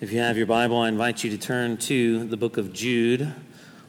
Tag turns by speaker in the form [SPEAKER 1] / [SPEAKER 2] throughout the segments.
[SPEAKER 1] If you have your Bible, I invite you to turn to the book of Jude.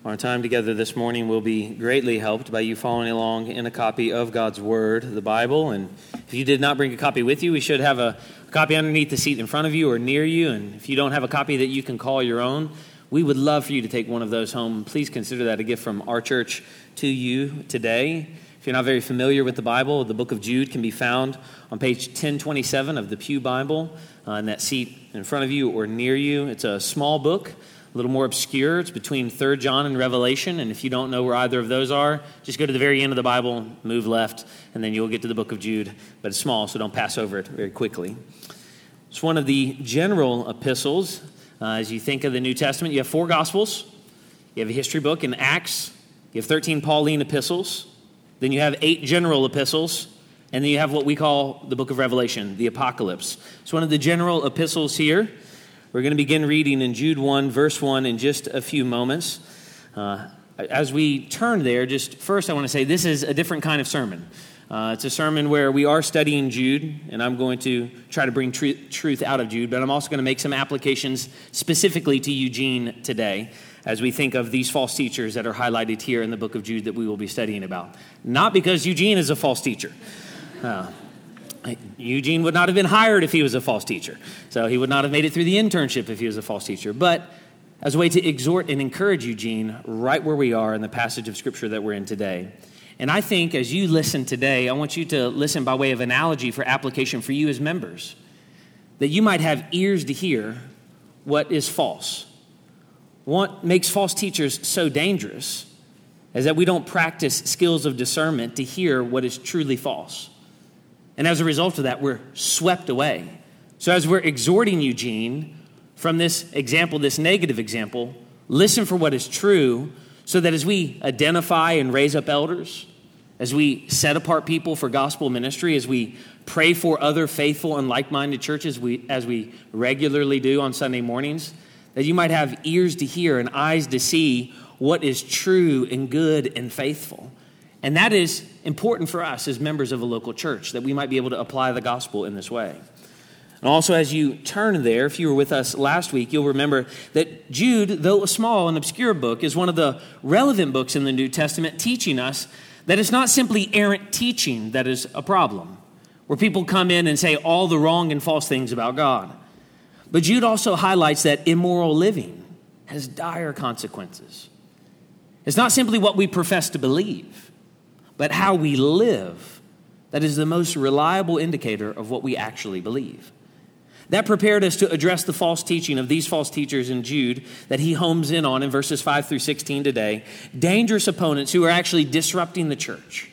[SPEAKER 1] Our time together this morning will be greatly helped by you following along in a copy of God's Word, the Bible. And if you did not bring a copy with you, we should have a copy underneath the seat in front of you or near you. And if you don't have a copy that you can call your own, we would love for you to take one of those home. Please consider that a gift from our church to you today. If you're not very familiar with the Bible, the book of Jude can be found on page 1027 of the Pew Bible uh, in that seat in front of you or near you. It's a small book, a little more obscure. It's between 3rd John and Revelation. And if you don't know where either of those are, just go to the very end of the Bible, move left, and then you'll get to the book of Jude. But it's small, so don't pass over it very quickly. It's one of the general epistles. Uh, as you think of the New Testament, you have four Gospels, you have a history book in Acts, you have 13 Pauline epistles, then you have eight general epistles, and then you have what we call the book of Revelation, the Apocalypse. It's one of the general epistles here. We're going to begin reading in Jude 1, verse 1, in just a few moments. Uh, as we turn there, just first I want to say this is a different kind of sermon. Uh, it's a sermon where we are studying Jude, and I'm going to try to bring tr- truth out of Jude, but I'm also going to make some applications specifically to Eugene today as we think of these false teachers that are highlighted here in the book of Jude that we will be studying about. Not because Eugene is a false teacher. Uh, Eugene would not have been hired if he was a false teacher. So he would not have made it through the internship if he was a false teacher. But as a way to exhort and encourage Eugene right where we are in the passage of Scripture that we're in today. And I think as you listen today, I want you to listen by way of analogy for application for you as members. That you might have ears to hear what is false. What makes false teachers so dangerous is that we don't practice skills of discernment to hear what is truly false. And as a result of that, we're swept away. So, as we're exhorting Eugene from this example, this negative example, listen for what is true so that as we identify and raise up elders, as we set apart people for gospel ministry, as we pray for other faithful and like minded churches, we, as we regularly do on Sunday mornings, that you might have ears to hear and eyes to see what is true and good and faithful. And that is important for us as members of a local church, that we might be able to apply the gospel in this way. And also, as you turn there, if you were with us last week, you'll remember that Jude, though a small and obscure book, is one of the relevant books in the New Testament teaching us that it's not simply errant teaching that is a problem, where people come in and say all the wrong and false things about God. But Jude also highlights that immoral living has dire consequences. It's not simply what we profess to believe but how we live that is the most reliable indicator of what we actually believe. That prepared us to address the false teaching of these false teachers in Jude that he homes in on in verses 5 through 16 today. Dangerous opponents who are actually disrupting the church,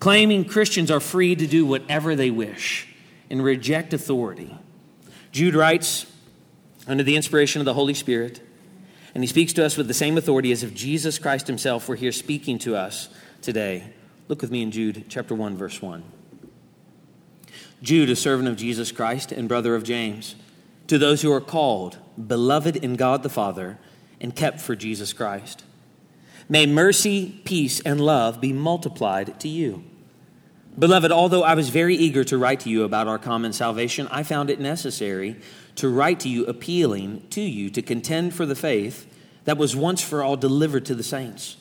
[SPEAKER 1] claiming Christians are free to do whatever they wish and reject authority. Jude writes, under the inspiration of the Holy Spirit, and he speaks to us with the same authority as if Jesus Christ himself were here speaking to us today. Look with me in Jude chapter 1 verse 1. Jude, a servant of Jesus Christ and brother of James, to those who are called, beloved in God the Father, and kept for Jesus Christ. May mercy, peace, and love be multiplied to you. Beloved, although I was very eager to write to you about our common salvation, I found it necessary to write to you appealing to you to contend for the faith that was once for all delivered to the saints.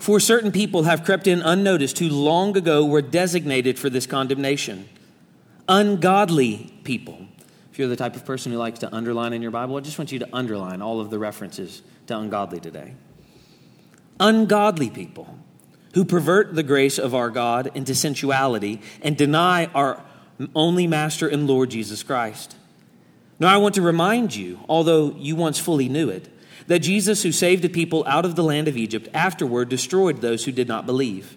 [SPEAKER 1] For certain people have crept in unnoticed who long ago were designated for this condemnation. Ungodly people. If you're the type of person who likes to underline in your Bible, I just want you to underline all of the references to ungodly today. Ungodly people who pervert the grace of our God into sensuality and deny our only Master and Lord Jesus Christ. Now, I want to remind you, although you once fully knew it, that Jesus, who saved the people out of the land of Egypt, afterward destroyed those who did not believe.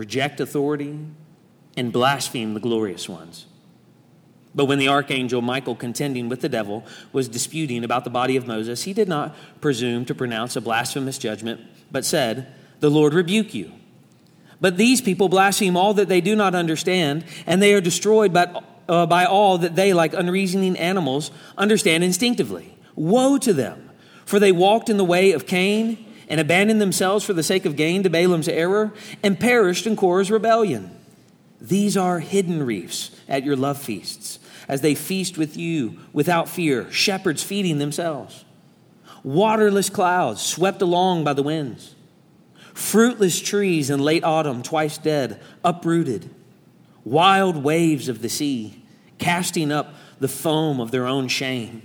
[SPEAKER 1] reject authority, and blaspheme the glorious ones. But when the archangel Michael, contending with the devil, was disputing about the body of Moses, he did not presume to pronounce a blasphemous judgment, but said, The Lord rebuke you. But these people blaspheme all that they do not understand, and they are destroyed by, uh, by all that they, like unreasoning animals, understand instinctively. Woe to them! For they walked in the way of Cain, and abandoned themselves for the sake of gain to Balaam's error, and perished in Korah's rebellion. These are hidden reefs at your love feasts, as they feast with you without fear, shepherds feeding themselves. Waterless clouds swept along by the winds. Fruitless trees in late autumn, twice dead, uprooted. Wild waves of the sea, casting up the foam of their own shame.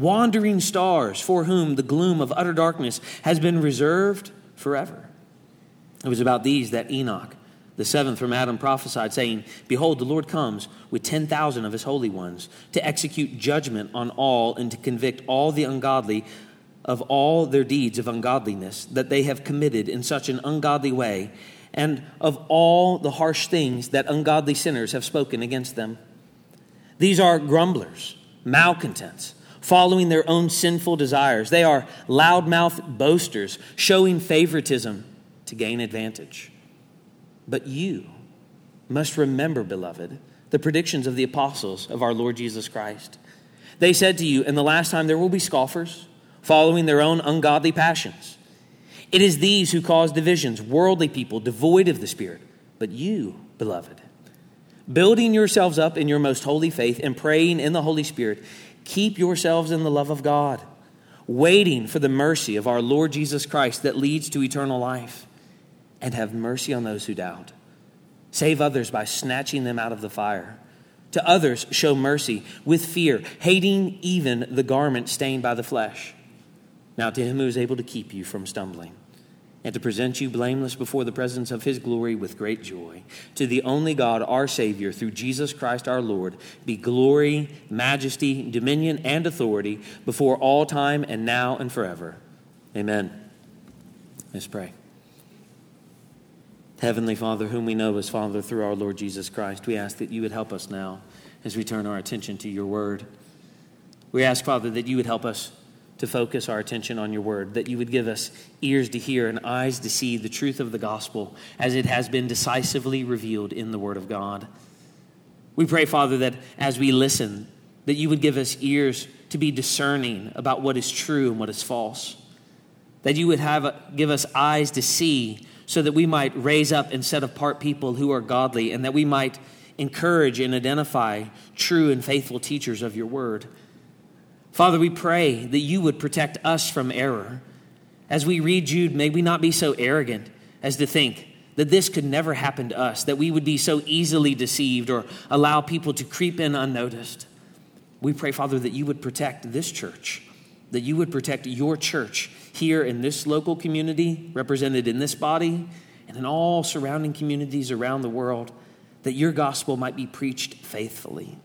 [SPEAKER 1] Wandering stars, for whom the gloom of utter darkness has been reserved forever. It was about these that Enoch the seventh from Adam prophesied, saying, Behold, the Lord comes with 10,000 of his holy ones to execute judgment on all and to convict all the ungodly of all their deeds of ungodliness that they have committed in such an ungodly way, and of all the harsh things that ungodly sinners have spoken against them. These are grumblers, malcontents, following their own sinful desires. They are loudmouth boasters, showing favoritism to gain advantage. But you must remember, beloved, the predictions of the apostles of our Lord Jesus Christ. They said to you, In the last time there will be scoffers, following their own ungodly passions. It is these who cause divisions, worldly people, devoid of the Spirit. But you, beloved, building yourselves up in your most holy faith and praying in the Holy Spirit, keep yourselves in the love of God, waiting for the mercy of our Lord Jesus Christ that leads to eternal life and have mercy on those who doubt. Save others by snatching them out of the fire. To others, show mercy with fear, hating even the garment stained by the flesh. Now, to him who is able to keep you from stumbling and to present you blameless before the presence of his glory with great joy, to the only God, our Savior, through Jesus Christ our Lord, be glory, majesty, dominion, and authority before all time and now and forever. Amen. Let's pray. Heavenly Father, whom we know as Father through our Lord Jesus Christ, we ask that you would help us now as we turn our attention to your word. We ask, Father, that you would help us to focus our attention on your word, that you would give us ears to hear and eyes to see the truth of the gospel as it has been decisively revealed in the word of God. We pray, Father, that as we listen, that you would give us ears to be discerning about what is true and what is false. That you would have give us eyes to see so that we might raise up and set apart people who are godly and that we might encourage and identify true and faithful teachers of your word. Father, we pray that you would protect us from error. As we read Jude, may we not be so arrogant as to think that this could never happen to us, that we would be so easily deceived or allow people to creep in unnoticed. We pray, Father, that you would protect this church, that you would protect your church here in this local community, represented in this body, and in all surrounding communities around the world, that your gospel might be preached faithfully.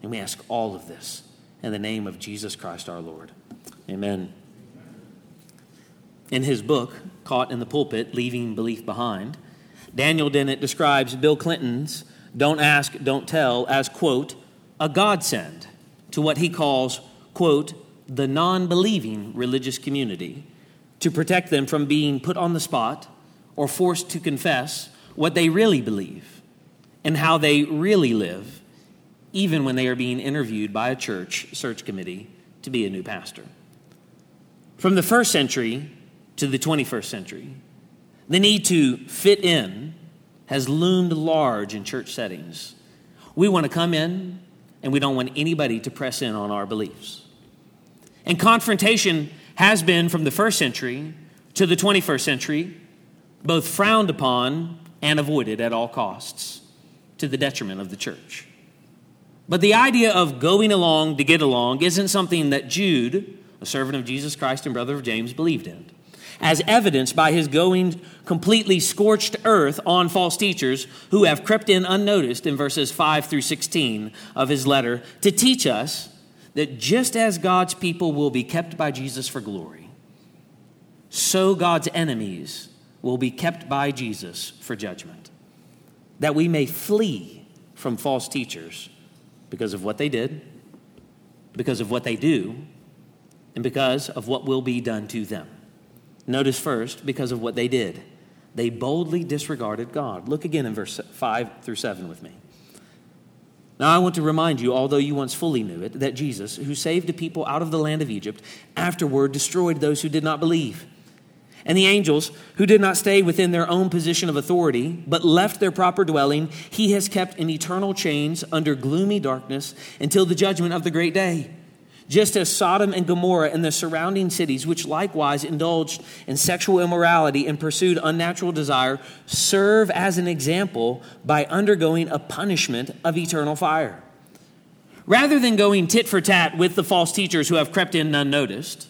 [SPEAKER 1] And we ask all of this in the name of Jesus Christ our Lord. Amen. In his book, Caught in the Pulpit Leaving Belief Behind, Daniel Dennett describes Bill Clinton's Don't Ask, Don't Tell as, quote, a godsend to what he calls, quote, the non believing religious community to protect them from being put on the spot or forced to confess what they really believe and how they really live, even when they are being interviewed by a church search committee to be a new pastor. From the first century to the 21st century, the need to fit in has loomed large in church settings. We want to come in, and we don't want anybody to press in on our beliefs. And confrontation has been from the first century to the 21st century both frowned upon and avoided at all costs to the detriment of the church. But the idea of going along to get along isn't something that Jude, a servant of Jesus Christ and brother of James, believed in. As evidenced by his going completely scorched earth on false teachers who have crept in unnoticed in verses 5 through 16 of his letter to teach us that just as God's people will be kept by Jesus for glory, so God's enemies will be kept by Jesus for judgment, that we may flee from false teachers because of what they did, because of what they do, and because of what will be done to them. Notice first, because of what they did. They boldly disregarded God. Look again in verse 5 through 7 with me. Now, I want to remind you, although you once fully knew it, that Jesus, who saved a people out of the land of Egypt, afterward destroyed those who did not believe. And the angels, who did not stay within their own position of authority, but left their proper dwelling, he has kept in eternal chains under gloomy darkness until the judgment of the great day just as Sodom and Gomorrah and the surrounding cities, which likewise indulged in sexual immorality and pursued unnatural desire, serve as an example by undergoing a punishment of eternal fire. Rather than going tit for tat with the false teachers who have crept in unnoticed,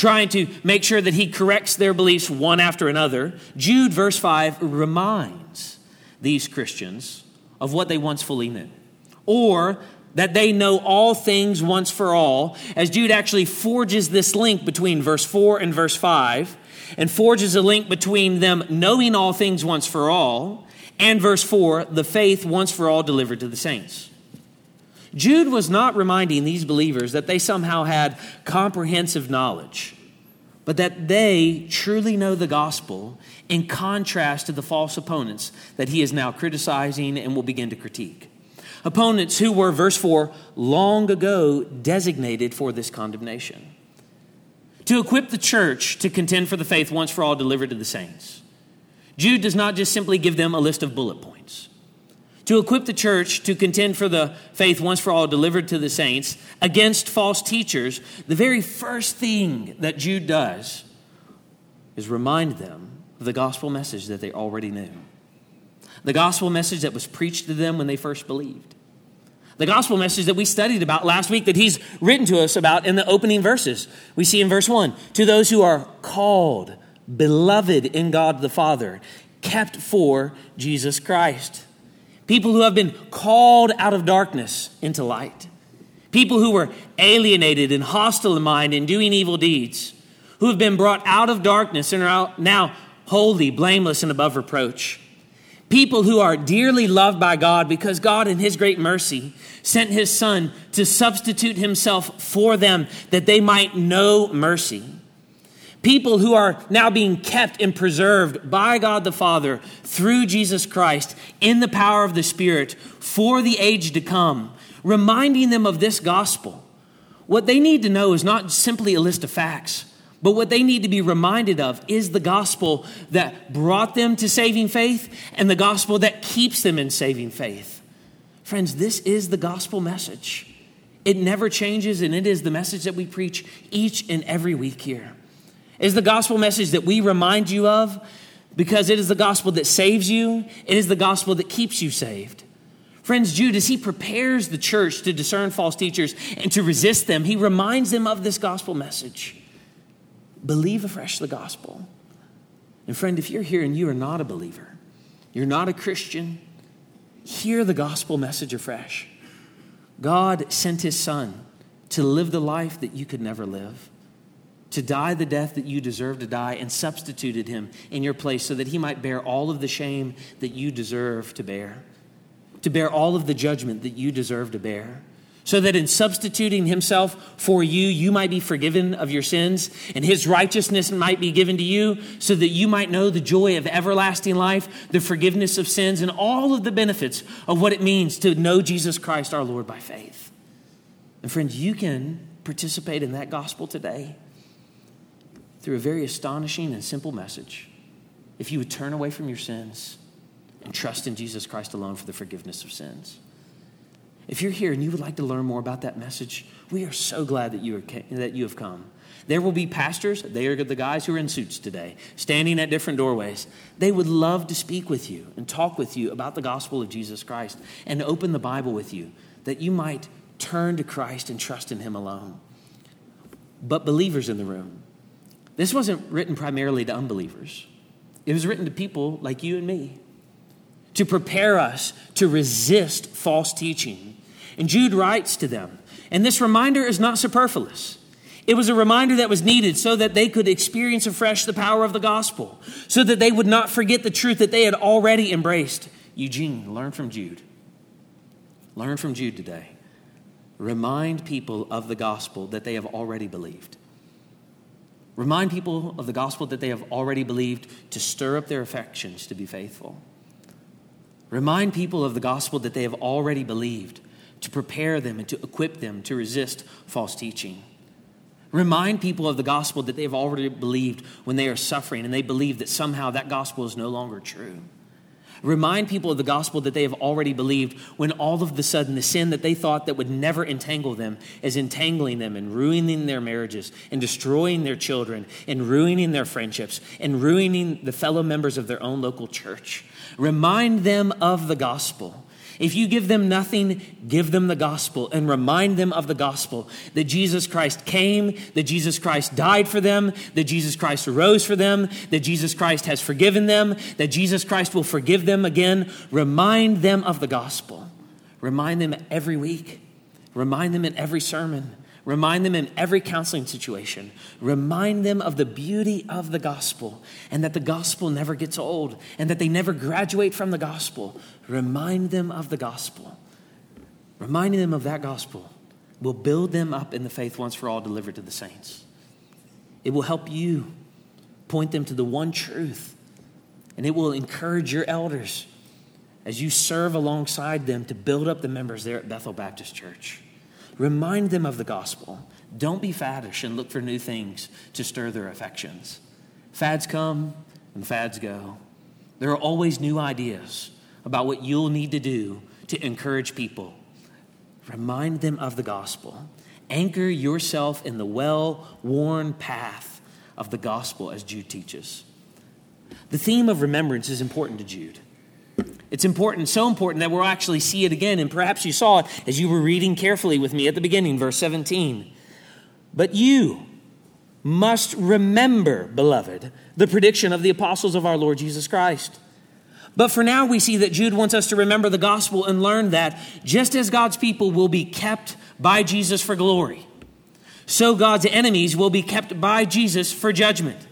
[SPEAKER 1] trying to make sure that he corrects their beliefs one after another, Jude, verse 5, reminds these Christians of what they once fully knew. Or that they know all things once for all, as Jude actually forges this link between verse 4 and verse 5, and forges a link between them knowing all things once for all, and verse 4, the faith once for all delivered to the saints. Jude was not reminding these believers that they somehow had comprehensive knowledge, but that they truly know the gospel in contrast to the false opponents that he is now criticizing and will begin to critique opponents who were, verse 4, long ago designated for this condemnation. To equip the church to contend for the faith once for all delivered to the saints. Jude does not just simply give them a list of bullet points. To equip the church to contend for the faith once for all delivered to the saints against false teachers, the very first thing that Jude does is remind them of the gospel message that they already knew the gospel message that was preached to them when they first believed. The gospel message that we studied about last week that he's written to us about in the opening verses. We see in verse 1 to those who are called, beloved in God the Father, kept for Jesus Christ. People who have been called out of darkness into light. People who were alienated and hostile in mind and doing evil deeds. Who have been brought out of darkness and are now holy, blameless, and above reproach people who are dearly loved by God because God, in His great mercy, sent His Son to substitute Himself for them that they might know mercy. People who are now being kept and preserved by God the Father through Jesus Christ in the power of the Spirit for the age to come, reminding them of this gospel. What they need to know is not simply a list of facts but what they need to be reminded of is the gospel that brought them to saving faith and the gospel that keeps them in saving faith. Friends, this is the gospel message. It never changes, and it is the message that we preach each and every week here. Is the gospel message that we remind you of because it is the gospel that saves you, it is the gospel that keeps you saved. Friends, Jude, as he prepares the church to discern false teachers and to resist them, he reminds them of this gospel message believe afresh the gospel. And friend, if you're here and you are not a believer, you're not a Christian, hear the gospel message afresh. God sent his son to live the life that you could never live, to die the death that you deserve to die, and substituted him in your place so that he might bear all of the shame that you deserve to bear, to bear all of the judgment that you deserve to bear so that in substituting himself for you, you might be forgiven of your sins, and his righteousness might be given to you, so that you might know the joy of everlasting life, the forgiveness of sins, and all of the benefits of what it means to know Jesus Christ our Lord by faith. And friends, you can participate in that gospel today through a very astonishing and simple message. If you would turn away from your sins and trust in Jesus Christ alone for the forgiveness of sins. If you're here and you would like to learn more about that message, we are so glad that you, are, that you have come. There will be pastors, they are the guys who are in suits today, standing at different doorways. They would love to speak with you and talk with you about the gospel of Jesus Christ and open the Bible with you that you might turn to Christ and trust in Him alone. But believers in the room, this wasn't written primarily to unbelievers, it was written to people like you and me to prepare us to resist false teaching and Jude writes to them. And this reminder is not superfluous. It was a reminder that was needed so that they could experience afresh the power of the gospel, so that they would not forget the truth that they had already embraced. Eugene, learn from Jude. Learn from Jude today. remind people of the gospel that they have already believed. Remind people of the gospel that they have already believed to stir up their affections to be faithful. Remind people of the gospel that they have already believed to prepare them and to equip them to resist false teaching. Remind people of the gospel that they have already believed when they are suffering and they believe that somehow that gospel is no longer true. Remind people of the gospel that they have already believed when all of the sudden the sin that they thought that would never entangle them is entangling them and ruining their marriages and destroying their children and ruining their friendships and ruining the fellow members of their own local church. Remind them of the gospel. If you give them nothing, give them the gospel and remind them of the gospel that Jesus Christ came, that Jesus Christ died for them, that Jesus Christ arose for them, that Jesus Christ has forgiven them, that Jesus Christ will forgive them again. Remind them of the gospel. Remind them every week. Remind them in every sermon. Remind them in every counseling situation. Remind them of the beauty of the gospel and that the gospel never gets old and that they never graduate from the gospel. Remind them of the gospel. Reminding them of that gospel will build them up in the faith once for all delivered to the saints. It will help you point them to the one truth, and it will encourage your elders as you serve alongside them to build up the members there at Bethel Baptist Church. Remind them of the gospel. Don't be faddish and look for new things to stir their affections. Fads come and fads go. There are always new ideas about what you'll need to do to encourage people. Remind them of the gospel. Anchor yourself in the well worn path of the gospel as Jude teaches. The theme of remembrance is important to Jude. It's important, so important that we'll actually see it again. And perhaps you saw it as you were reading carefully with me at the beginning, verse 17. But you must remember, beloved, the prediction of the apostles of our Lord Jesus Christ. But for now, we see that Jude wants us to remember the gospel and learn that just as God's people will be kept by Jesus for glory, so God's enemies will be kept by Jesus for judgment.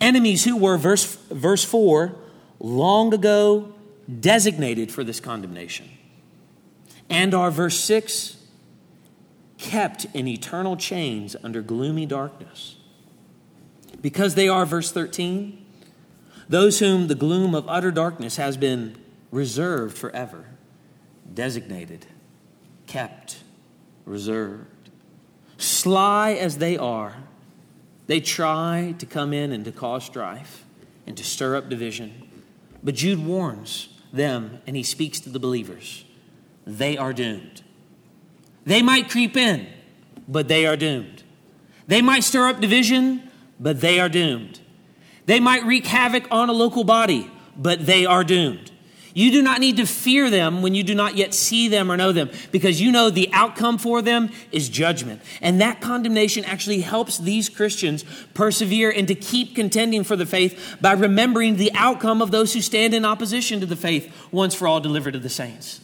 [SPEAKER 1] Enemies who were, verse, verse 4, long ago designated for this condemnation. And are, verse 6, kept in eternal chains under gloomy darkness. Because they are, verse 13, those whom the gloom of utter darkness has been reserved forever, designated, kept, reserved. Sly as they are, they try to come in and to cause strife and to stir up division. But Jude warns them and he speaks to the believers. They are doomed. They might creep in, but they are doomed. They might stir up division, but they are doomed. They might wreak havoc on a local body, but they are doomed. You do not need to fear them when you do not yet see them or know them, because you know the outcome for them is judgment. And that condemnation actually helps these Christians persevere and to keep contending for the faith by remembering the outcome of those who stand in opposition to the faith once for all delivered to the saints.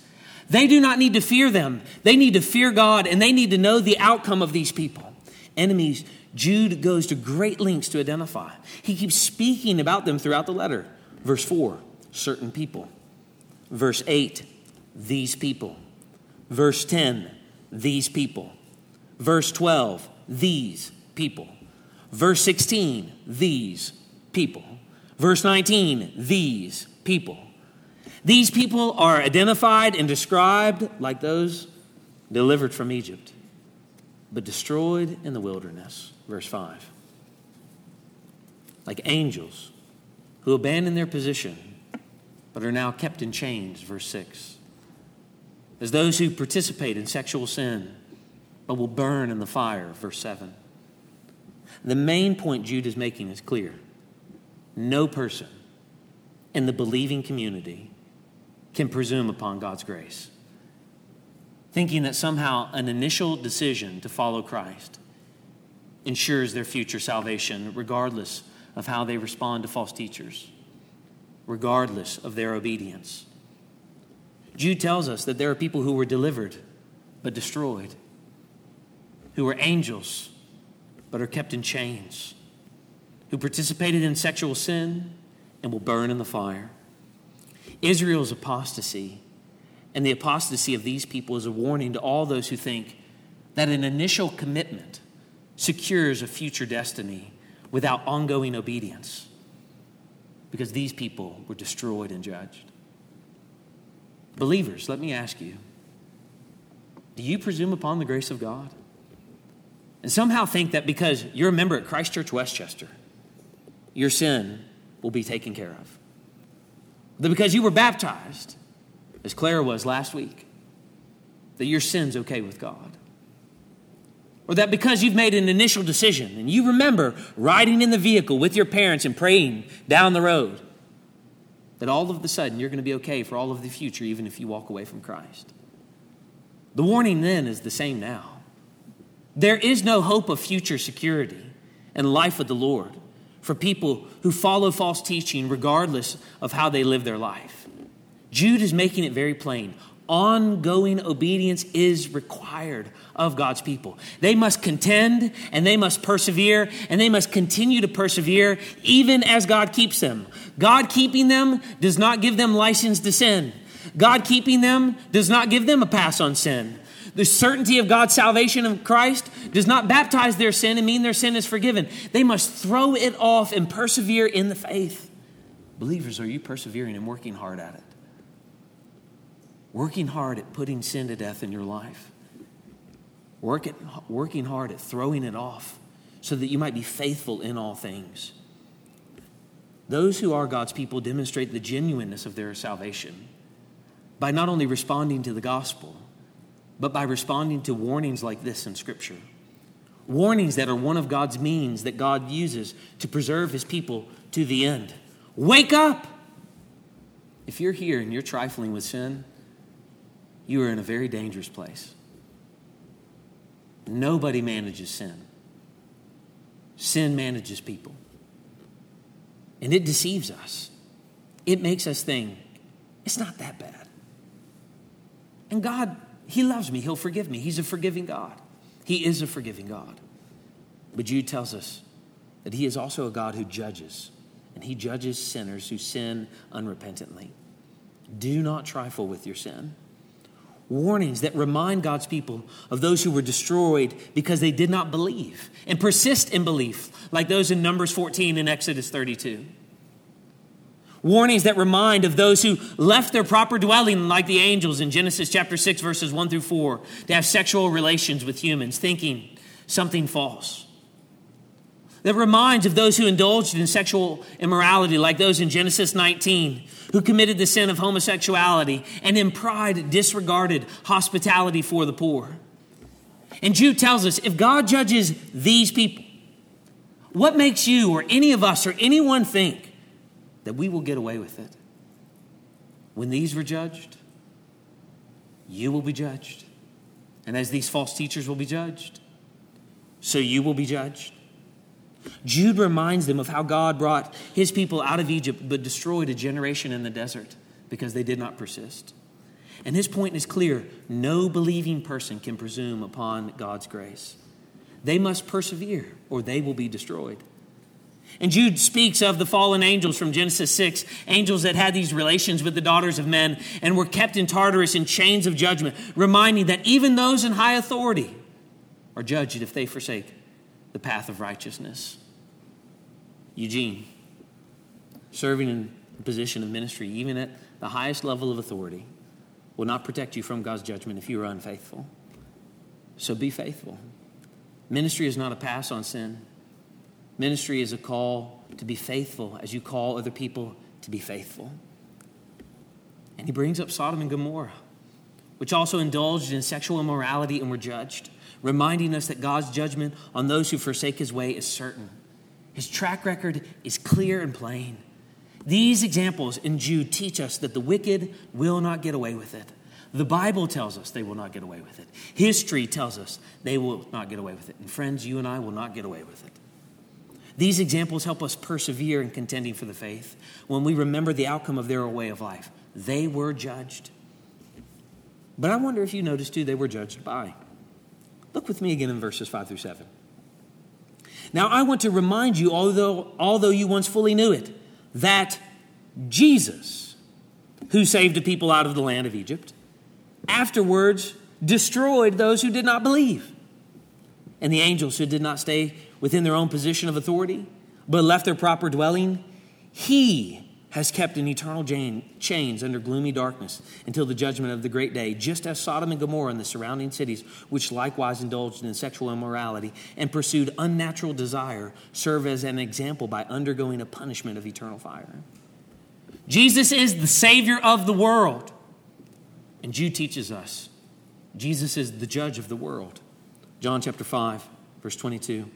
[SPEAKER 1] They do not need to fear them. They need to fear God and they need to know the outcome of these people. Enemies, Jude goes to great lengths to identify. He keeps speaking about them throughout the letter. Verse 4 certain people. Verse 8, these people. Verse 10, these people. Verse 12, these people. Verse 16, these people. Verse 19, these people. These people are identified and described like those delivered from Egypt, but destroyed in the wilderness. Verse 5. Like angels who abandon their position but are now kept in chains, verse 6. As those who participate in sexual sin, but will burn in the fire, verse 7. The main point Jude is making is clear. No person in the believing community can presume upon God's grace, thinking that somehow an initial decision to follow Christ ensures their future salvation, regardless of how they respond to false teachers regardless of their obedience. Jude tells us that there are people who were delivered but destroyed, who were angels but are kept in chains, who participated in sexual sin and will burn in the fire. Israel's apostasy and the apostasy of these people is a warning to all those who think that an initial commitment secures a future destiny without ongoing obedience because these people were destroyed and judged. Believers, let me ask you do you presume upon the grace of God? And somehow think that because you're a member at Christ Church Westchester, your sin will be taken care of. That because you were baptized, as Clara was last week, that your sin's okay with God. Or that because you've made an initial decision and you remember riding in the vehicle with your parents and praying down the road, that all of a sudden you're going to be okay for all of the future, even if you walk away from Christ. The warning then is the same now. There is no hope of future security and life with the Lord for people who follow false teaching regardless of how they live their life. Jude is making it very plain. Ongoing obedience is required of God's people. They must contend and they must persevere and they must continue to persevere even as God keeps them. God keeping them does not give them license to sin. God keeping them does not give them a pass on sin. The certainty of God's salvation of Christ does not baptize their sin and mean their sin is forgiven. They must throw it off and persevere in the faith. Believers, are you persevering and working hard at it? Working hard at putting sin to death in your life. Working, working hard at throwing it off so that you might be faithful in all things. Those who are God's people demonstrate the genuineness of their salvation by not only responding to the gospel, but by responding to warnings like this in Scripture. Warnings that are one of God's means that God uses to preserve his people to the end. Wake up! If you're here and you're trifling with sin, you are in a very dangerous place. Nobody manages sin, sin manages people. And it deceives us, it makes us think it's not that bad. And God he loves me. He'll forgive me. He's a forgiving God. He is a forgiving God. But Jude tells us that He is also a God who judges, and He judges sinners who sin unrepentantly. Do not trifle with your sin. Warnings that remind God's people of those who were destroyed because they did not believe and persist in belief, like those in Numbers 14 and Exodus 32 warnings that remind of those who left their proper dwelling, like the angels in Genesis chapter 6, verses 1 through 4, to have sexual relations with humans, thinking something false. That reminds of those who indulged in sexual immorality, like those in Genesis 19, who committed the sin of homosexuality and in pride disregarded hospitality for the poor. And Jude tells us if God judges these people, what makes you or any of us or anyone think that we will get away with it. When these were judged, you will be judged. And as these false teachers will be judged, so you will be judged. Jude reminds them of how God brought his people out of Egypt but destroyed a generation in the desert because they did not persist. And his point is clear no believing person can presume upon God's grace. They must persevere or they will be destroyed. And Jude speaks of the fallen angels from Genesis 6, angels that had these relations with the daughters of men and were kept in Tartarus in chains of judgment, reminding that even those in high authority are judged if they forsake the path of righteousness. Eugene, serving in a position of ministry, even at the highest level of authority, will not protect you from God's judgment if you are unfaithful. So be faithful. Ministry is not a pass on sin. Ministry is a call to be faithful as you call other people to be faithful. And he brings up Sodom and Gomorrah, which also indulged in sexual immorality and were judged, reminding us that God's judgment on those who forsake his way is certain. His track record is clear and plain. These examples in Jude teach us that the wicked will not get away with it. The Bible tells us they will not get away with it. History tells us they will not get away with it. And friends, you and I will not get away with it. These examples help us persevere in contending for the faith when we remember the outcome of their way of life. They were judged. But I wonder if you noticed too, they were judged by. Look with me again in verses 5 through 7. Now I want to remind you, although, although you once fully knew it, that Jesus, who saved the people out of the land of Egypt, afterwards destroyed those who did not believe and the angels who did not stay within their own position of authority, but left their proper dwelling, he has kept in eternal chains under gloomy darkness until the judgment of the great day, just as Sodom and Gomorrah and the surrounding cities, which likewise indulged in sexual immorality and pursued unnatural desire, serve as an example by undergoing a punishment of eternal fire. Jesus is the Savior of the world. And Jude teaches us Jesus is the judge of the world. John chapter 5, verse 22.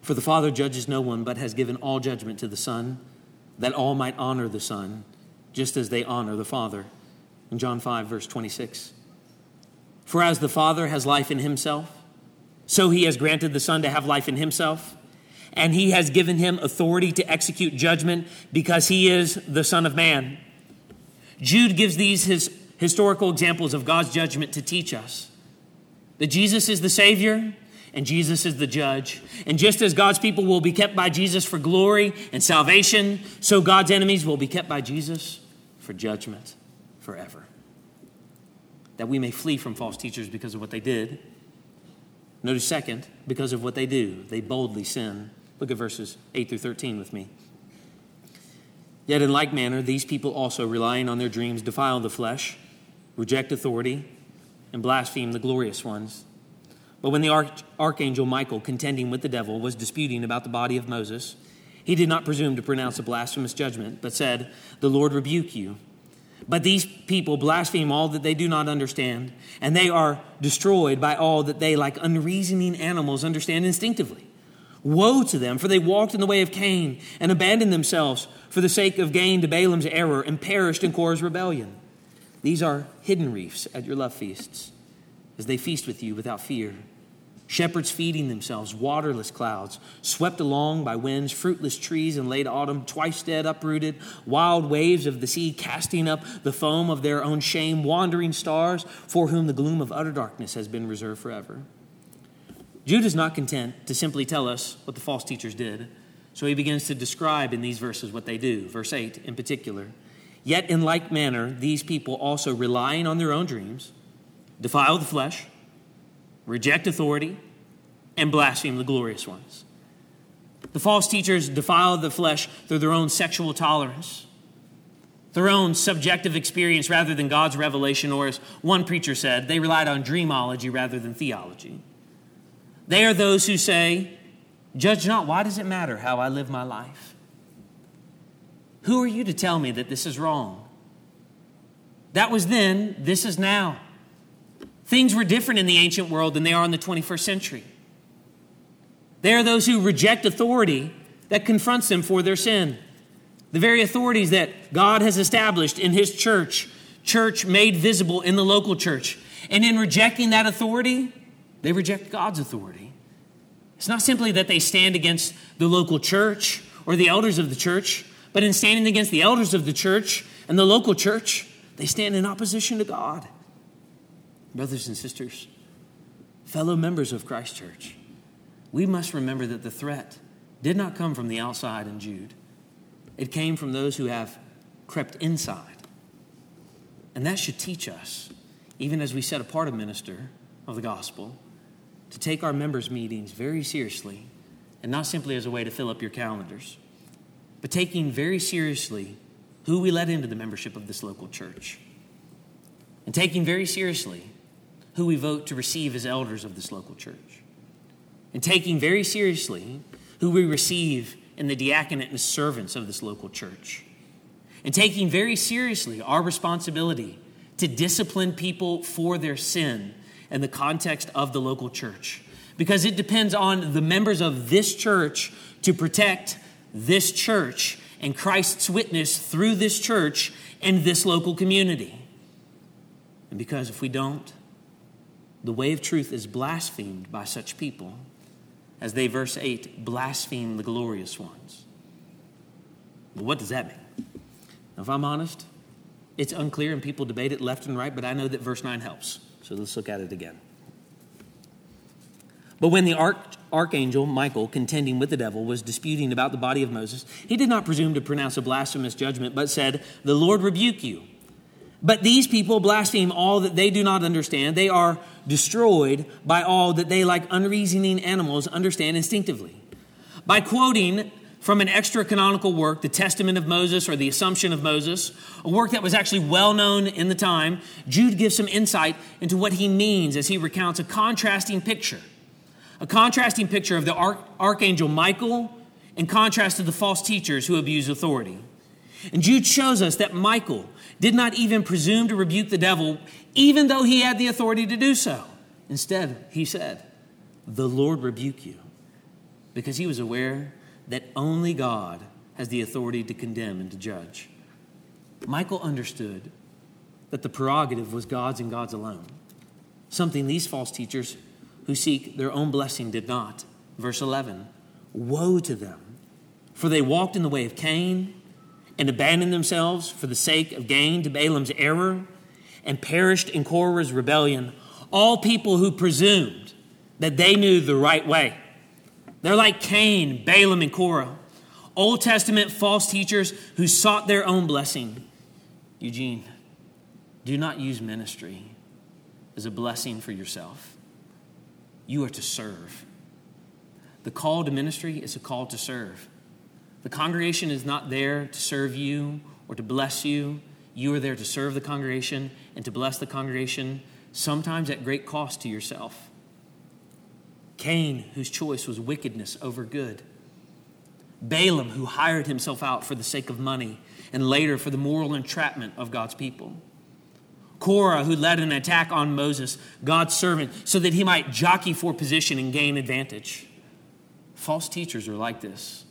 [SPEAKER 1] For the Father judges no one, but has given all judgment to the Son that all might honor the Son, just as they honor the Father. In John 5, verse 26. For as the Father has life in himself, so he has granted the Son to have life in himself, and he has given him authority to execute judgment because he is the Son of Man. Jude gives these his historical examples of God's judgment to teach us that Jesus is the Savior, and Jesus is the judge. And just as God's people will be kept by Jesus for glory and salvation, so God's enemies will be kept by Jesus for judgment forever. That we may flee from false teachers because of what they did. Notice, second, because of what they do, they boldly sin. Look at verses 8 through 13 with me. Yet, in like manner, these people also, relying on their dreams, defile the flesh, reject authority, and blaspheme the glorious ones. But when the arch- archangel Michael, contending with the devil, was disputing about the body of Moses, he did not presume to pronounce a blasphemous judgment, but said, The Lord rebuke you. But these people blaspheme all that they do not understand, and they are destroyed by all that they, like unreasoning animals, understand instinctively. Woe to them, for they walked in the way of Cain and abandoned themselves for the sake of gain to Balaam's error and perished in Korah's rebellion. These are hidden reefs at your love feasts, as they feast with you without fear Shepherds feeding themselves, waterless clouds, swept along by winds, fruitless trees in late autumn, twice dead, uprooted, wild waves of the sea casting up the foam of their own shame, wandering stars for whom the gloom of utter darkness has been reserved forever. Jude is not content to simply tell us what the false teachers did, so he begins to describe in these verses what they do. Verse 8 in particular. Yet in like manner, these people also relying on their own dreams, defile the flesh reject authority, and blaspheme the glorious ones. The false teachers defile the flesh through their own sexual tolerance, their own subjective experience rather than God's revelation, or as one preacher said, they relied on dreamology rather than theology. They are those who say, Judge not, why does it matter how I live my life? Who are you to tell me that this is wrong? That was then, this is now. Things were different in the ancient world than they are in the 21st century. They are those who reject authority that confronts them for their sin. The very authorities that God has established in His church, church made visible in the local church. And in rejecting that authority, they reject God's authority. It's not simply that they stand against the local church or the elders of the church, but in standing against the elders of the church and the local church, they stand in opposition to God. Brothers and sisters, fellow members of Christ Church, we must remember that the threat did not come from the outside in Jude. It came from those who have crept inside. And that should teach us, even as we set apart a minister of the gospel, to take our members' meetings very seriously and not simply as a way to fill up your calendars, but taking very seriously who we let into the membership of this local church and taking very seriously who we vote to receive as elders of this local church. And taking very seriously who we receive in the diaconate and servants of this local church. And taking very seriously our responsibility to discipline people for their sin in the context of the local church. Because it depends on the members of this church to protect this church and Christ's witness through this church and this local community. And because if we don't, the way of truth is blasphemed by such people, as they, verse 8, blaspheme the glorious ones. What does that mean? If I'm honest, it's unclear and people debate it left and right, but I know that verse 9 helps. So let's look at it again. But when the arch- archangel Michael, contending with the devil, was disputing about the body of Moses, he did not presume to pronounce a blasphemous judgment, but said, The Lord rebuke you.
[SPEAKER 2] But these people blaspheme all that they do not understand. They are destroyed by all that they, like unreasoning animals, understand instinctively. By quoting from an extra canonical work, the Testament of Moses or the Assumption of Moses, a work that was actually well known in the time, Jude gives some insight into what he means as he recounts a contrasting picture. A contrasting picture of the archangel Michael in contrast to the false teachers who abuse authority. And Jude shows us that Michael did not even presume to rebuke the devil, even though he had the authority to do so. Instead, he said, The Lord rebuke you, because he was aware that only God has the authority to condemn and to judge. Michael understood that the prerogative was God's and God's alone, something these false teachers who seek their own blessing did not. Verse 11 Woe to them, for they walked in the way of Cain and abandoned themselves for the sake of gain to Balaam's error and perished in Korah's rebellion, all people who presumed that they knew the right way. They're like Cain, Balaam, and Korah, Old Testament false teachers who sought their own blessing. Eugene, do not use ministry as a blessing for yourself. You are to serve. The call to ministry is a call to serve. The congregation is not there to serve you or to bless you. You are there to serve the congregation and to bless the congregation, sometimes at great cost to yourself. Cain, whose choice was wickedness over good. Balaam, who hired himself out for the sake of money and later for the moral entrapment of God's people. Korah, who led an attack on Moses, God's servant, so that he might jockey for position and gain advantage. False teachers are like this.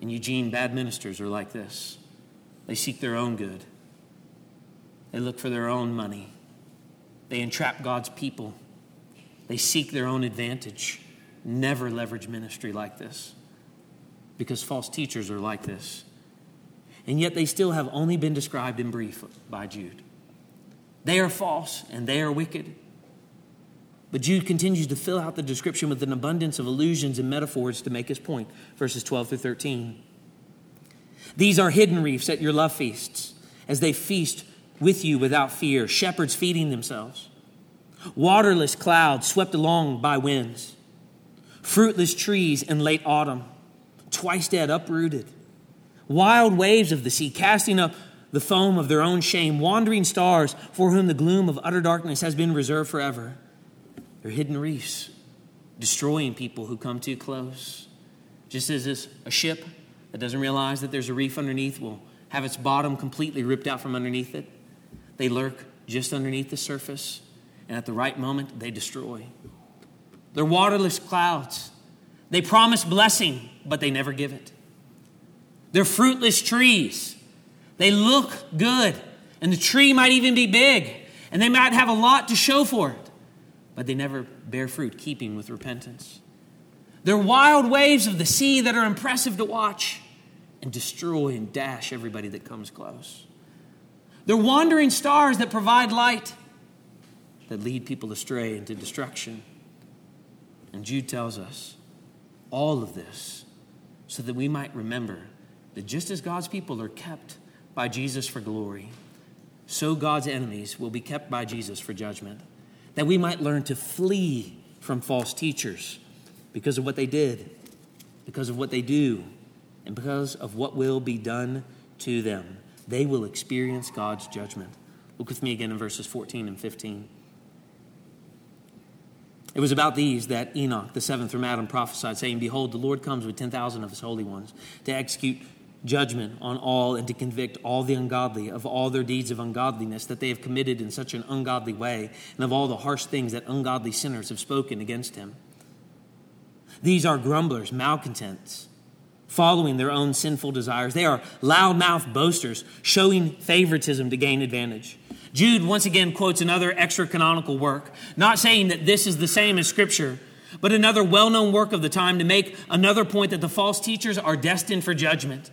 [SPEAKER 2] And Eugene, bad ministers are like this. They seek their own good, they look for their own money, they entrap God's people, they seek their own advantage. Never leverage ministry like this because false teachers are like this. And yet they still have only been described in brief by Jude. They are false and they are wicked. But Jude continues to fill out the description with an abundance of allusions and metaphors to make his point. Verses 12 through 13. These are hidden reefs at your love feasts, as they feast with you without fear, shepherds feeding themselves. Waterless clouds swept along by winds, fruitless trees in late autumn, twice dead, uprooted. Wild waves of the sea casting up the foam of their own shame, wandering stars for whom the gloom of utter darkness has been reserved forever. Hidden reefs, destroying people who come too close. Just as a ship that doesn't realize that there's a reef underneath will have its bottom completely ripped out from underneath it, they lurk just underneath the surface, and at the right moment, they destroy. They're waterless clouds. They promise blessing, but they never give it. They're fruitless trees. They look good, and the tree might even be big, and they might have a lot to show for it but they never bear fruit, keeping with repentance. They're wild waves of the sea that are impressive to watch and destroy and dash everybody that comes close. They're wandering stars that provide light that lead people astray into destruction. And Jude tells us all of this so that we might remember that just as God's people are kept by Jesus for glory, so God's enemies will be kept by Jesus for judgment that we might learn to flee from false teachers because of what they did, because of what they do, and because of what will be done to them. They will experience God's judgment. Look with me again in verses 14 and 15. It was about these that Enoch, the seventh from Adam, prophesied, saying, Behold, the Lord comes with 10,000 of his holy ones to execute judgment on all and to convict all the ungodly of all their deeds of ungodliness that they have committed in such an ungodly way, and of all the harsh things that ungodly sinners have spoken against him. These are grumblers, malcontents, following their own sinful desires. They are loud-mouthed boasters, showing favoritism to gain advantage. Jude once again quotes another extra canonical work, not saying that this is the same as Scripture, but another well known work of the time to make another point that the false teachers are destined for judgment.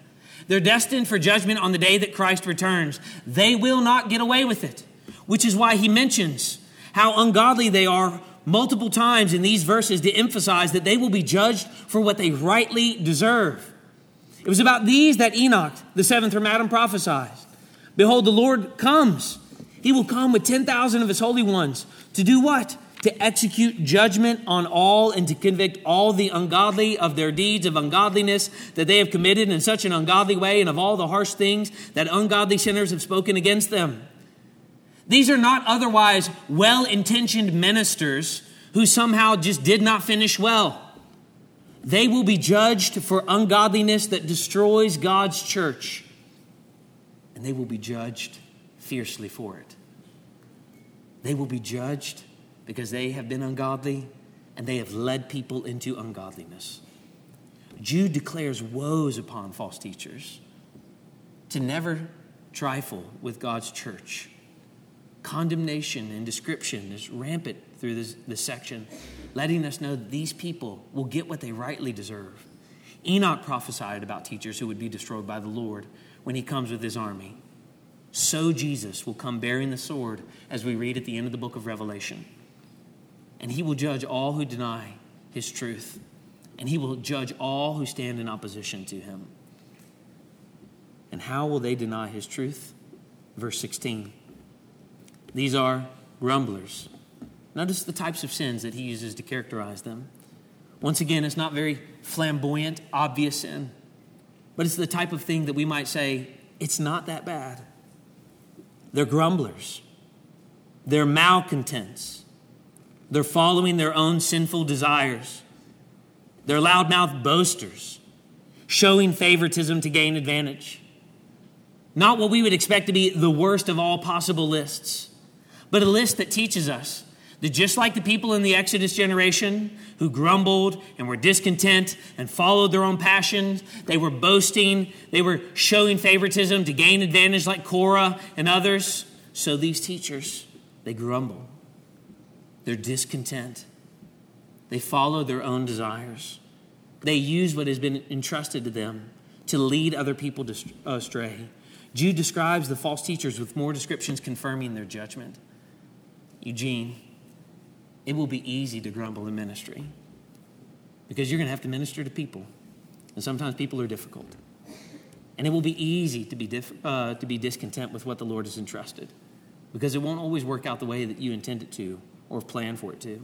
[SPEAKER 2] They're destined for judgment on the day that Christ returns. They will not get away with it, which is why he mentions how ungodly they are multiple times in these verses to emphasize that they will be judged for what they rightly deserve. It was about these that Enoch, the seventh from Adam, prophesied. Behold, the Lord comes. He will come with 10,000 of his holy ones to do what? To execute judgment on all and to convict all the ungodly of their deeds of ungodliness that they have committed in such an ungodly way and of all the harsh things that ungodly sinners have spoken against them. These are not otherwise well intentioned ministers who somehow just did not finish well. They will be judged for ungodliness that destroys God's church, and they will be judged fiercely for it. They will be judged because they have been ungodly and they have led people into ungodliness. Jude declares woes upon false teachers to never trifle with God's church. Condemnation and description is rampant through this, this section, letting us know these people will get what they rightly deserve. Enoch prophesied about teachers who would be destroyed by the Lord when he comes with his army so Jesus will come bearing the sword, as we read at the end of the book of Revelation. And he will judge all who deny his truth, and he will judge all who stand in opposition to him. And how will they deny his truth? Verse 16. These are grumblers. Notice the types of sins that he uses to characterize them. Once again, it's not very flamboyant, obvious sin, but it's the type of thing that we might say, it's not that bad. They're grumblers. They're malcontents. They're following their own sinful desires. They're loudmouth boasters, showing favoritism to gain advantage. Not what we would expect to be the worst of all possible lists, but a list that teaches us that just like the people in the Exodus generation who grumbled and were discontent and followed their own passions, they were boasting, they were showing favoritism to gain advantage like Korah and others. So these teachers, they grumble. They're discontent. They follow their own desires. They use what has been entrusted to them to lead other people astray. Jude describes the false teachers with more descriptions confirming their judgment. Eugene, it will be easy to grumble in ministry because you're going to have to minister to people. And sometimes people are difficult. And it will be easy to be, diff- uh, to be discontent with what the Lord has entrusted because it won't always work out the way that you intend it to or plan for it to.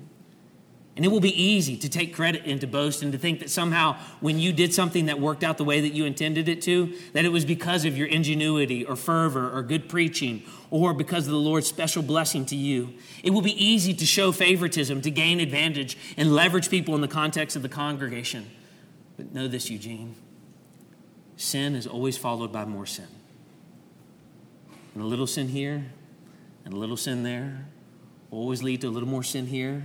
[SPEAKER 2] And it will be easy to take credit and to boast and to think that somehow when you did something that worked out the way that you intended it to, that it was because of your ingenuity or fervor or good preaching or because of the Lord's special blessing to you. It will be easy to show favoritism, to gain advantage, and leverage people in the context of the congregation. But know this, Eugene sin is always followed by more sin. And a little sin here and a little sin there always lead to a little more sin here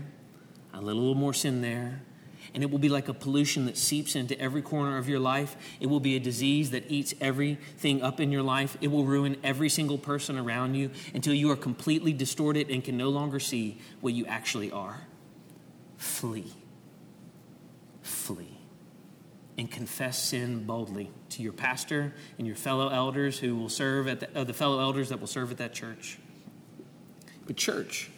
[SPEAKER 2] a little more sin there, and it will be like a pollution that seeps into every corner of your life. It will be a disease that eats everything up in your life. It will ruin every single person around you until you are completely distorted and can no longer see what you actually are. Flee. Flee. And confess sin boldly to your pastor and your fellow elders who will serve at the, uh, the fellow elders that will serve at that church. But, church,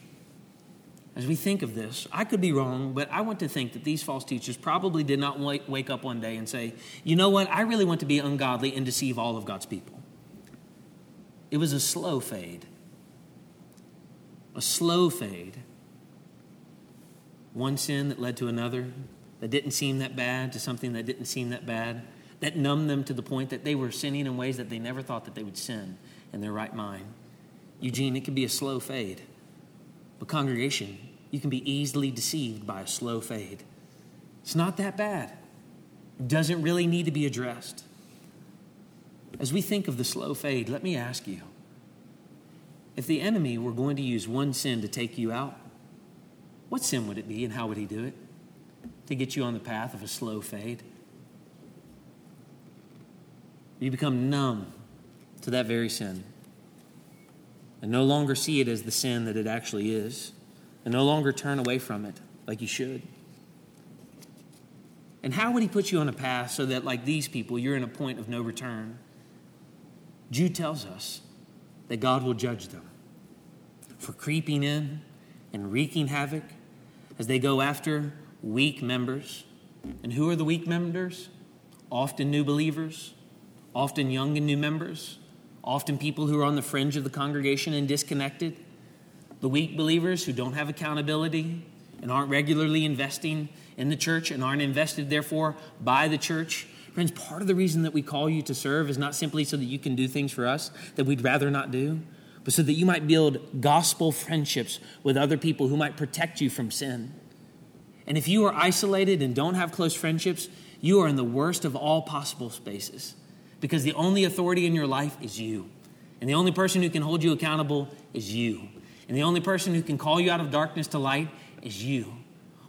[SPEAKER 2] as we think of this, I could be wrong, but I want to think that these false teachers probably did not wake up one day and say, you know what, I really want to be ungodly and deceive all of God's people. It was a slow fade. A slow fade. One sin that led to another that didn't seem that bad, to something that didn't seem that bad, that numbed them to the point that they were sinning in ways that they never thought that they would sin in their right mind. Eugene, it could be a slow fade. But, congregation, you can be easily deceived by a slow fade. It's not that bad, it doesn't really need to be addressed. As we think of the slow fade, let me ask you if the enemy were going to use one sin to take you out, what sin would it be and how would he do it? To get you on the path of a slow fade? You become numb to that very sin and no longer see it as the sin that it actually is, and no longer turn away from it like you should. And how would he put you on a path so that, like these people, you're in a point of no return? Jude tells us that God will judge them for creeping in and wreaking havoc as they go after weak members. And who are the weak members? Often new believers, often young and new members, often people who are on the fringe of the congregation and disconnected, the weak believers who don't have accountability and aren't regularly investing in the church and aren't invested, therefore, by the church. Friends, part of the reason that we call you to serve is not simply so that you can do things for us that we'd rather not do, but so that you might build gospel friendships with other people who might protect you from sin. And if you are isolated and don't have close friendships, you are in the worst of all possible spaces because the only authority in your life is you. And the only person who can hold you accountable is you. And the only person who can call you out of darkness to light is you.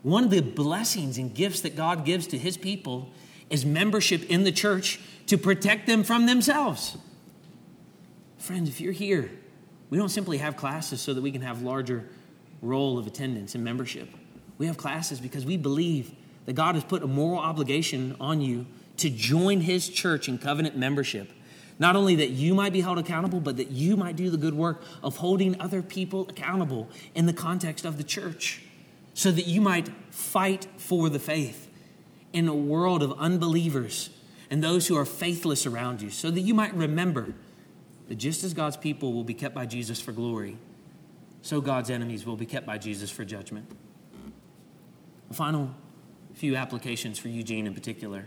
[SPEAKER 2] One of the blessings and gifts that God gives to his people is membership in the church to protect them from themselves. Friends, if you're here, we don't simply have classes so that we can have larger roll of attendance and membership. We have classes because we believe that God has put a moral obligation on you to join his church in covenant membership. Not only that you might be held accountable, but that you might do the good work of holding other people accountable in the context of the church, so that you might fight for the faith in a world of unbelievers and those who are faithless around you, so that you might remember that just as God's people will be kept by Jesus for glory, so God's enemies will be kept by Jesus for judgment. A final few applications for Eugene in particular.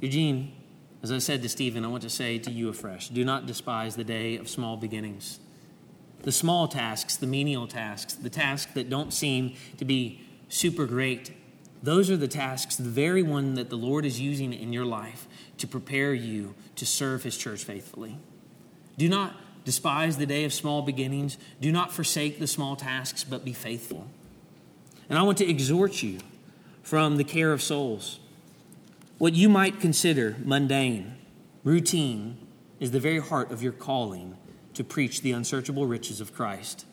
[SPEAKER 2] Eugene, as I said to Stephen, I want to say to you afresh do not despise the day of small beginnings. The small tasks, the menial tasks, the tasks that don't seem to be super great, those are the tasks, the very one that the Lord is using in your life to prepare you to serve His church faithfully. Do not despise the day of small beginnings. Do not forsake the small tasks, but be faithful. And I want to exhort you from the care of souls. What you might consider mundane, routine, is the very heart of your calling to preach the unsearchable riches of Christ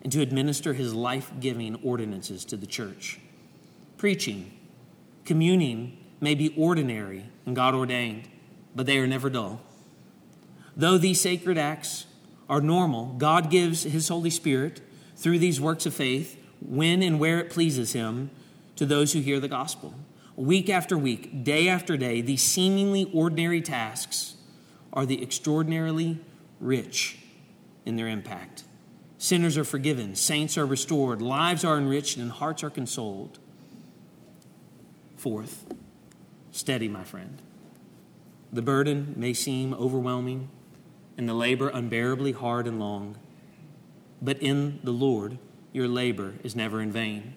[SPEAKER 2] and to administer his life giving ordinances to the church. Preaching, communing may be ordinary and God ordained, but they are never dull. Though these sacred acts are normal, God gives his Holy Spirit through these works of faith when and where it pleases him to those who hear the gospel week after week, day after day, these seemingly ordinary tasks are the extraordinarily rich in their impact. Sinners are forgiven, saints are restored, lives are enriched, and hearts are consoled. Fourth, steady, my friend. The burden may seem overwhelming and the labor unbearably hard and long, but in the Lord, your labor is never in vain.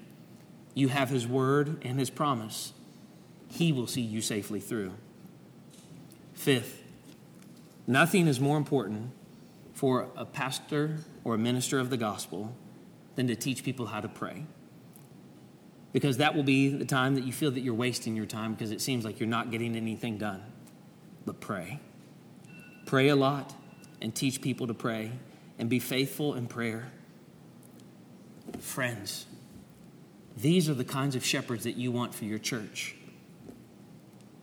[SPEAKER 2] You have His word and His promise he will see you safely through. Fifth, nothing is more important for a pastor or a minister of the gospel than to teach people how to pray. Because that will be the time that you feel that you're wasting your time because it seems like you're not getting anything done. But pray. Pray a lot and teach people to pray and be faithful in prayer. Friends, these are the kinds of shepherds that you want for your church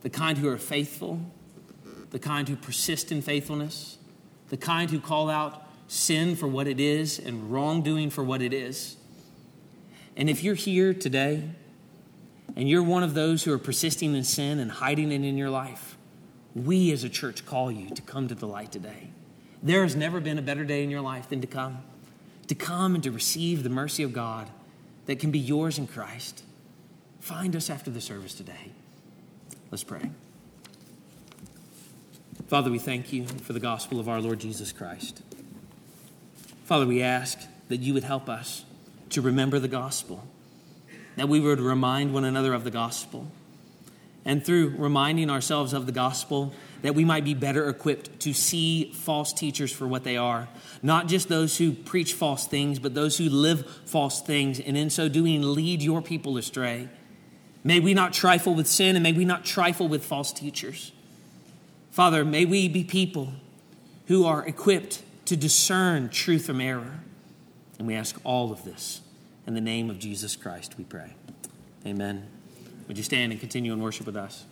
[SPEAKER 2] the kind who are faithful, the kind who persist in faithfulness, the kind who call out sin for what it is and wrongdoing for what it is. And if you're here today and you're one of those who are persisting in sin and hiding it in your life, we as a church call you to come to the light today. There has never been a better day in your life than to come, to come and to receive the mercy of God that can be yours in Christ. Find us after the service today. Let's pray. Father, we thank you for the gospel of our Lord Jesus Christ. Father, we ask that you would help us to remember the gospel, that we would remind one another of the gospel, and through reminding ourselves of the gospel, that we might be better equipped to see false teachers for what they are. Not just those who preach false things, but those who live false things, and in so doing, lead your people astray. May we not trifle with sin and may we not trifle with false teachers. Father, may we be people who are equipped to discern truth from error. And we ask all of this in the name of Jesus Christ, we pray. Amen. Would you stand and continue in worship with us?